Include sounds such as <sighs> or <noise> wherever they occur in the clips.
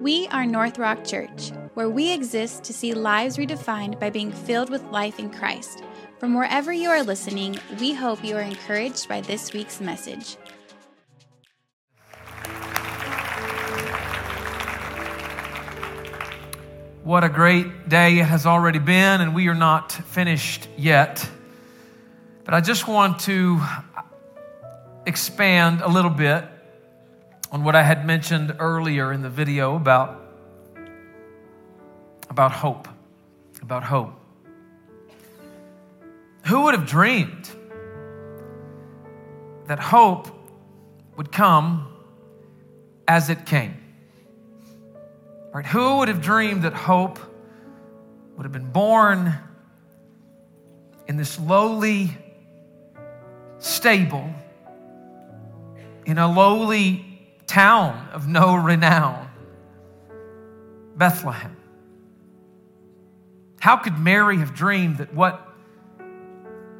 We are NorthRock Church, where we exist to see lives redefined by being filled with life in Christ. From wherever you are listening, we hope you are encouraged by this week's message. What a great day it has already been, and we are not finished yet. But I just want to expand a little bit on what I had mentioned earlier in the video about, about hope. About hope. Who would have dreamed that hope would come as it came? Right? Who would have dreamed that hope would have been born in this lowly stable, in a lowly town of no renown, Bethlehem. How could Mary have dreamed that what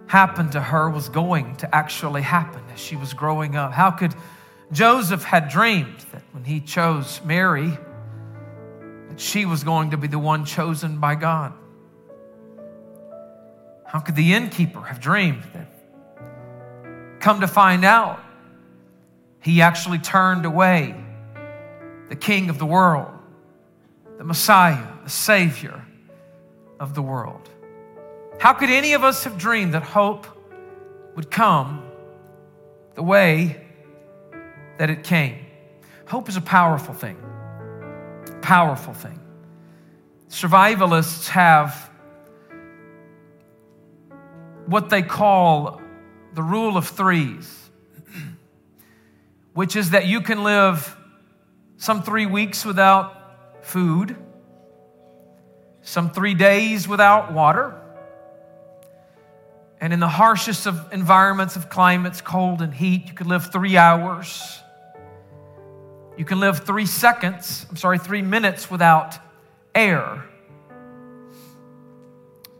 happened to her was going to actually happen as she was growing up? How could Joseph had dreamed that when he chose Mary, that she was going to be the one chosen by God? How could the innkeeper have dreamed that come to find out he actually turned away the king of the world, the Messiah, the Savior of the world. How could any of us have dreamed that hope would come the way that it came? Hope is a powerful thing. Powerful thing. Survivalists have what they call the rule of threes which is that you can live some three weeks without food, some three days without water. And in the harshest of environments of climates, cold and heat, you could live three hours. You can live three seconds, I'm sorry, three minutes without air.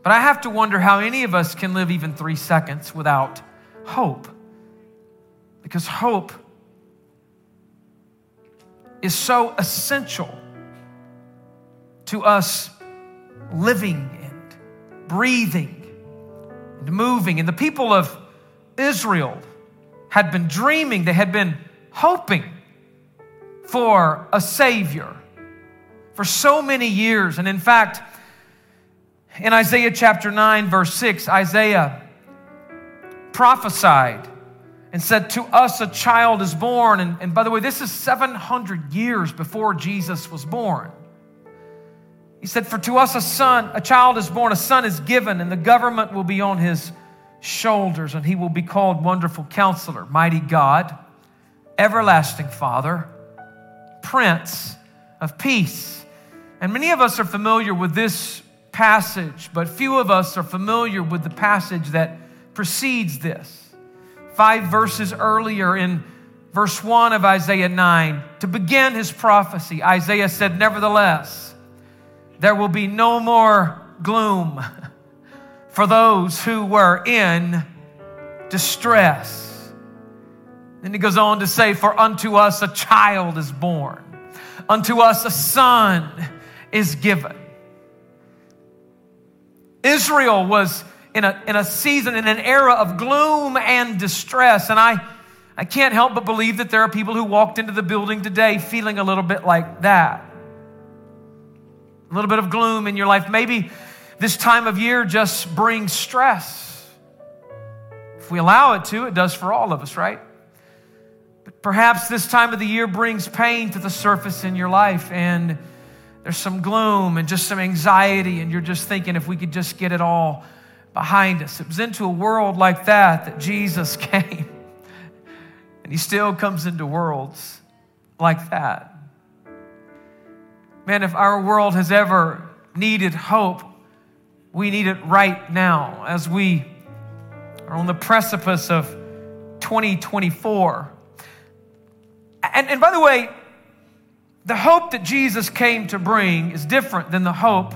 But I have to wonder how any of us can live even three seconds without hope. Because hope is so essential to us living and breathing and moving. And the people of Israel had been dreaming, they had been hoping for a Savior for so many years. And in fact, in Isaiah chapter 9, verse 6, Isaiah prophesied and said, To us a child is born. And, and by the way, this is 700 years before Jesus was born. He said, For to us a son, a child is born, a son is given, and the government will be on his shoulders, and he will be called Wonderful Counselor, Mighty God, Everlasting Father, Prince of Peace. And many of us are familiar with this passage, but few of us are familiar with the passage that precedes this five verses earlier in verse 1 of Isaiah 9, to begin his prophecy, Isaiah said, Nevertheless, there will be no more gloom <laughs> for those who were in distress. Then he goes on to say, For unto us a child is born, unto us a son is given. Israel was in a, in a season, in an era of gloom and distress. And I, I can't help but believe that there are people who walked into the building today feeling a little bit like that. A little bit of gloom in your life. Maybe this time of year just brings stress. If we allow it to, it does for all of us, right? But perhaps this time of the year brings pain to the surface in your life and there's some gloom and just some anxiety, and you're just thinking if we could just get it all behind us. It was into a world like that that Jesus <laughs> came. And he still comes into worlds like that. Man, if our world has ever needed hope, we need it right now as we are on the precipice of 2024. And, and by the way, the hope that Jesus came to bring is different than the hope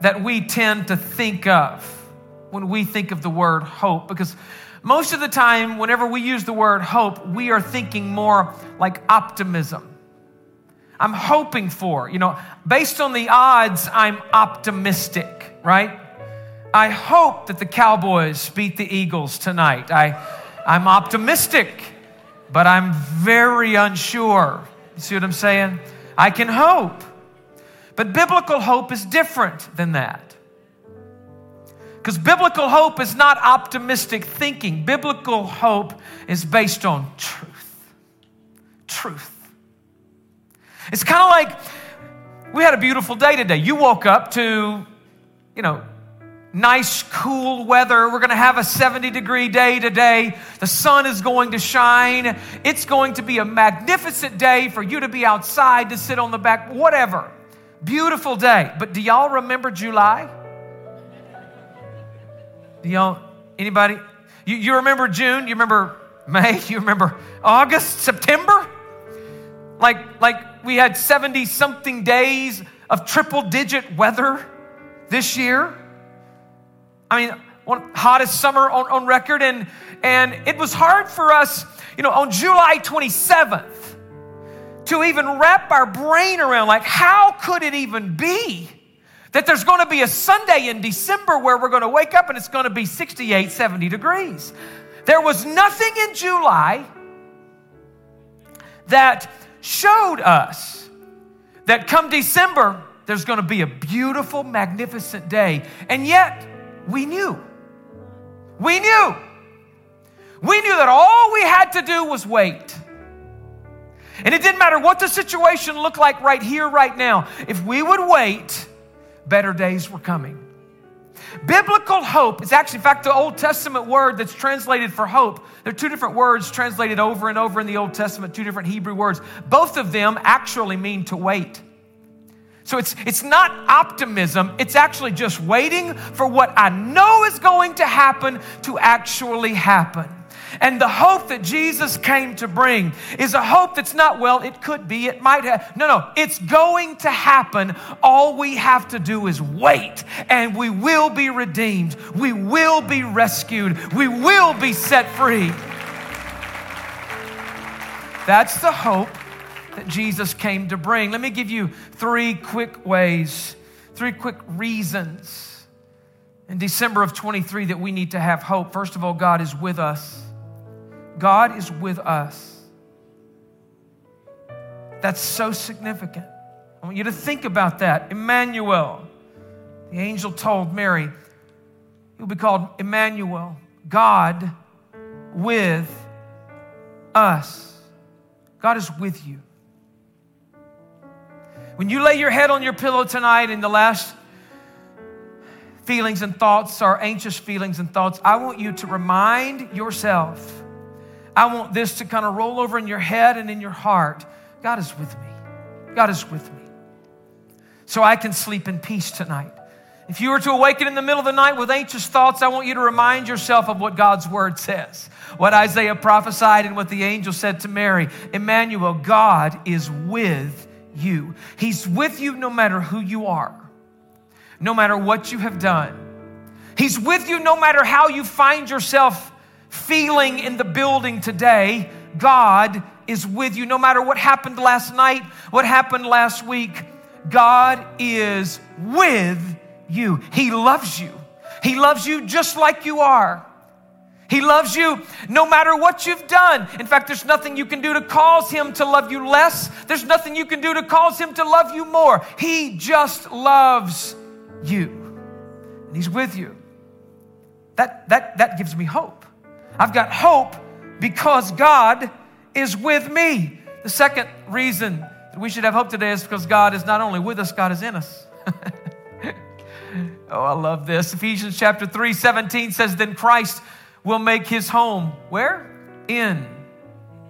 that we tend to think of when we think of the word hope. Because most of the time, whenever we use the word hope, we are thinking more like optimism. I'm hoping for. You know, based on the odds, I'm optimistic, right? I hope that the Cowboys beat the Eagles tonight. I, I'm optimistic, but I'm very unsure. You see what I'm saying? I can hope. But biblical hope is different than that. Because biblical hope is not optimistic thinking. Biblical hope is based on truth. Truth. It's kind of like we had a beautiful day today. You woke up to, you know, nice, cool weather. We're going to have a 70 degree day today. The sun is going to shine. It's going to be a magnificent day for you to be outside, to sit on the back, whatever. Beautiful day. But do y'all remember July? Do y'all, anybody? You, you remember June? You remember May? <laughs> You remember August? September? Like, like we had 70 something days of triple digit weather this year. I mean, one hottest summer on, on record, and, and it was hard for us, you know, on July 27th to even wrap our brain around like, how could it even be that there's going to be a Sunday in December where we're going to wake up and it's going to be 68, 70 degrees? There was nothing in July that showed us that come December, there's going to be a beautiful, magnificent day. And yet, we knew. We knew. We knew that all we had to do was wait. And it didn't matter what the situation looked like right here, right now. If we would wait, better days were coming. Biblical hope is actually, in fact, the Old Testament word that's translated for hope. There are two different words translated over and over in the Old Testament, two different Hebrew words. Both of them actually mean to wait. So it's, it's not optimism, it's actually just waiting for what I know is going to happen to actually happen. And the hope that Jesus came to bring is a hope that's not, well, it could be, it might have. No, no, it's going to happen. All we have to do is wait, and we will be redeemed. We will be rescued. We will be set free. That's the hope that Jesus came to bring. Let me give you three quick ways, three quick reasons in December of 23 that we need to have hope. First of all, God is with us. God is with us. That's so significant. I want you to think about that. Emmanuel, the angel told Mary, he'll be called Emmanuel, God with us. God is with you. When you lay your head on your pillow tonight and the last feelings and thoughts are anxious feelings and thoughts, I want you to remind yourself I want this to kind of roll over in your head and in your heart. God is with me. God is with me. So I can sleep in peace tonight. If you were to awaken in the middle of the night with anxious thoughts, I want you to remind yourself of what God's word says. What Isaiah prophesied and what the angel said to Mary Emmanuel, God is with you. He's with you no matter who you are, no matter what you have done. He's with you no matter how you find yourself feeling in the building today, God is with you. No matter what happened last night, what happened last week, God is with you. He loves you. He loves you just like you are. He loves you no matter what you've done. In fact, there's nothing you can do to cause him to love you less. There's nothing you can do to cause him to love you more. He just loves you. And he's with you. That, that, that gives me hope. I've got hope because God is with me. The second reason that we should have hope today is because God is not only with us, God is in us. <laughs> oh, I love this. Ephesians chapter 3 17 says, Then Christ will make his home where? In.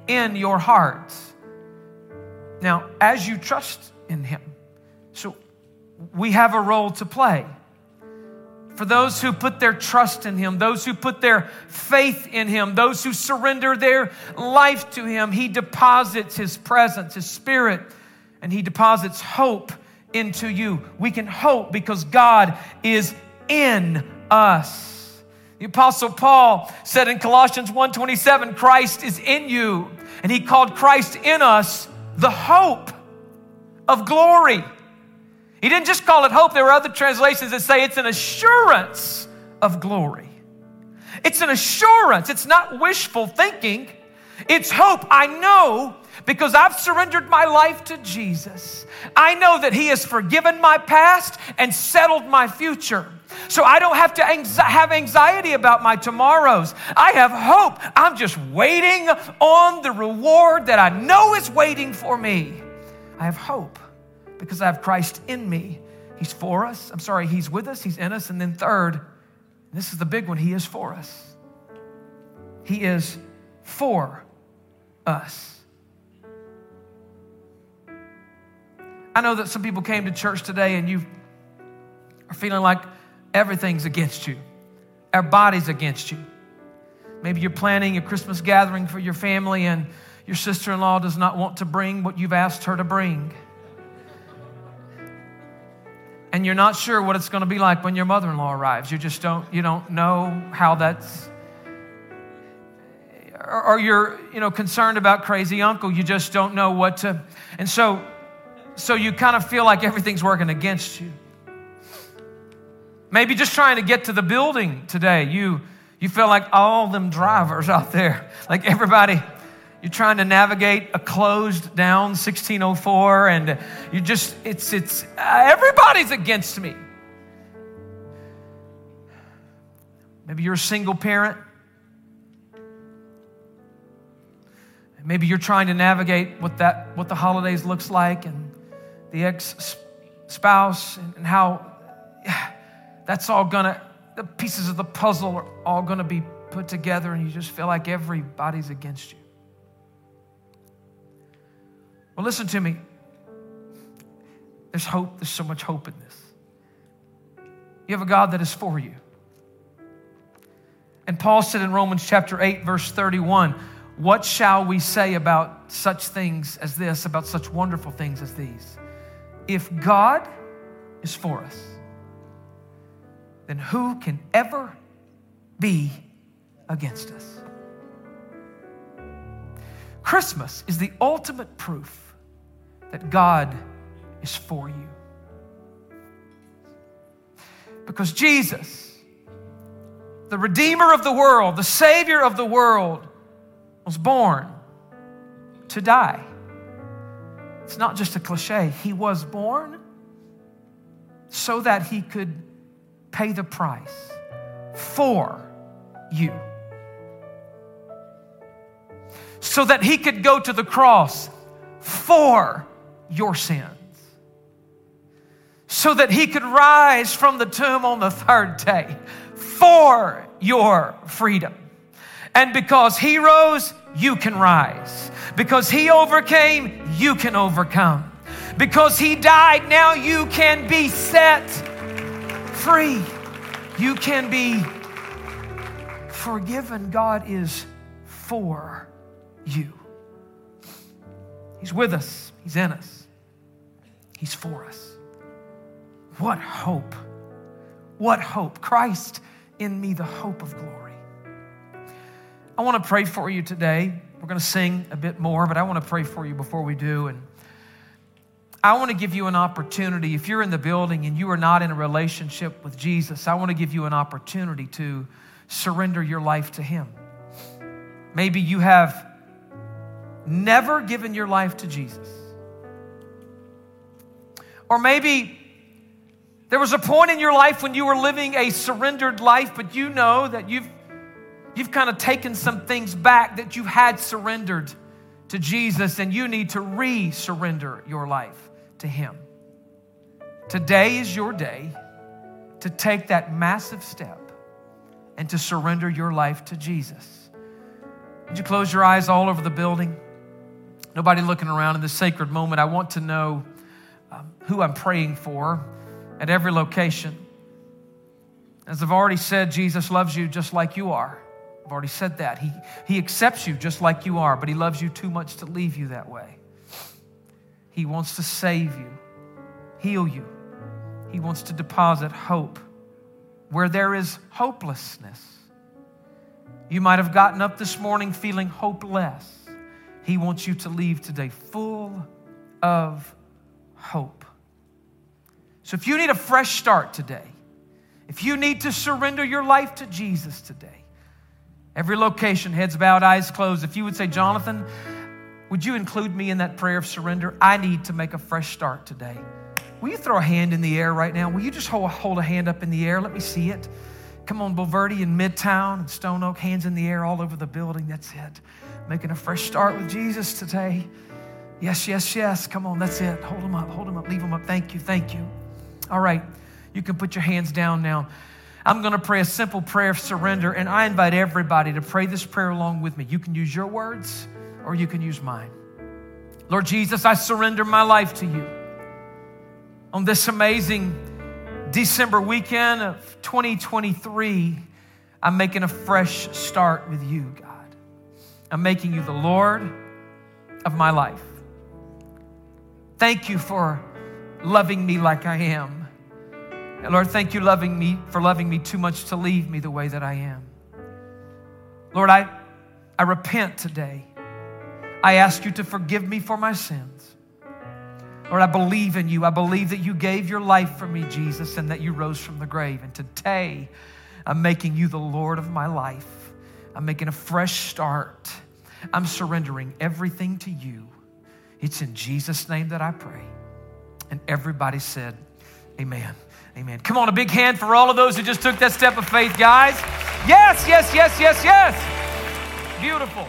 In your hearts. Now, as you trust in him, so we have a role to play. For those who put their trust in Him, those who put their faith in Him, those who surrender their life to Him, He deposits His presence, His Spirit, and He deposits hope into you. We can hope because God is in us. The apostle Paul said in Colossians 1:27, Christ is in you, and he called Christ in us the hope of glory. He didn't just call it hope. There are other translations that say it's an assurance of glory. It's an assurance. It's not wishful thinking. It's hope. I know because I've surrendered my life to Jesus. I know that He has forgiven my past and settled my future. So I don't have to have anxiety about my tomorrows. I have hope. I'm just waiting on the reward that I know is waiting for me. I have hope because I have Christ in me. He's for us. I'm sorry, He's with us, He's in us. And then, third, this is the big one He is for us. He is for us. I know that some people came to church today and you are feeling like everything's against you, our body's against you. Maybe you're planning a Christmas gathering for your family and your sister in law does not want to bring what you've asked her to bring. And you're not sure what it's going to be like when your mother in law arrives. You just don't, you don't know how that's. Or, or you're, you know, concerned about crazy uncle. You just don't know what to. And so so you kind of feel like everything's working against you. Maybe just trying to get to the building today, you, you feel like all them drivers out there, like everybody, you're trying to navigate a closed down 1604 and you just, it's, it's, uh, everybody's against me. Maybe you're a single parent. Maybe you're trying to navigate what that what the holidays looks like and the ex spouse, and how <sighs> that's all gonna, the pieces of the puzzle are all gonna be put together, and you just feel like everybody's against you. Well, listen to me. There's hope, there's so much hope in this. You have a God that is for you. And Paul said in Romans chapter 8, verse 31, What shall we say about such things as this, about such wonderful things as these? If God is for us, then who can ever be against us? Christmas is the ultimate proof that God is for you. Because Jesus, the Redeemer of the world, the Savior of the world, was born to die it's not just a cliche. He was born so that he could pay the price for you. So that he could go to the cross for your sins. So that he could rise from the tomb on the third day for your freedom. And because he rose, you can rise. Because he overcame, you can overcome. Because he died, now you can be set free. You can be forgiven. God is for you. He's with us, He's in us, He's for us. What hope! What hope! Christ in me, the hope of glory. I want to pray for you today. We're going to sing a bit more, but I want to pray for you before we do. And I want to give you an opportunity. If you're in the building and you are not in a relationship with Jesus, I want to give you an opportunity to surrender your life to Him. Maybe you have never given your life to Jesus. Or maybe there was a point in your life when you were living a surrendered life, but you know that you've You've kind of taken some things back that you had surrendered to Jesus, and you need to re surrender your life to Him. Today is your day to take that massive step and to surrender your life to Jesus. Would you close your eyes all over the building? Nobody looking around in this sacred moment. I want to know um, who I'm praying for at every location. As I've already said, Jesus loves you just like you are. I've already said that. He, he accepts you just like you are, but He loves you too much to leave you that way. He wants to save you, heal you. He wants to deposit hope where there is hopelessness. You might have gotten up this morning feeling hopeless. He wants you to leave today full of hope. So if you need a fresh start today, if you need to surrender your life to Jesus today, every location, heads bowed, eyes closed, if you would say, Jonathan, would you include me in that prayer of surrender? I need to make a fresh start today. Will you throw a hand in the air right now? Will you just hold, hold a hand up in the air? Let me see it. Come on, Bulverde in Midtown and Stone Oak, hands in the air all over the building. That's it. Making a fresh start with Jesus today. Yes, yes, yes. Come on, that's it. Hold them up, hold them up, leave them up. Thank you, thank you. All right, you can put your hands down now. I'm going to pray a simple prayer of surrender, and I invite everybody to pray this prayer along with me. You can use your words or you can use mine. Lord Jesus, I surrender my life to you. On this amazing December weekend of 2023, I'm making a fresh start with you, God. I'm making you the Lord of my life. Thank you for loving me like I am. And Lord, thank you loving me for loving me too much to leave me the way that I am. Lord, I, I repent today. I ask you to forgive me for my sins. Lord, I believe in you. I believe that you gave your life for me, Jesus, and that you rose from the grave. And today, I'm making you the Lord of my life. I'm making a fresh start. I'm surrendering everything to you. It's in Jesus' name that I pray. And everybody said, Amen. Amen. Come on, a big hand for all of those who just took that step of faith, guys. Yes, yes, yes, yes, yes. Beautiful.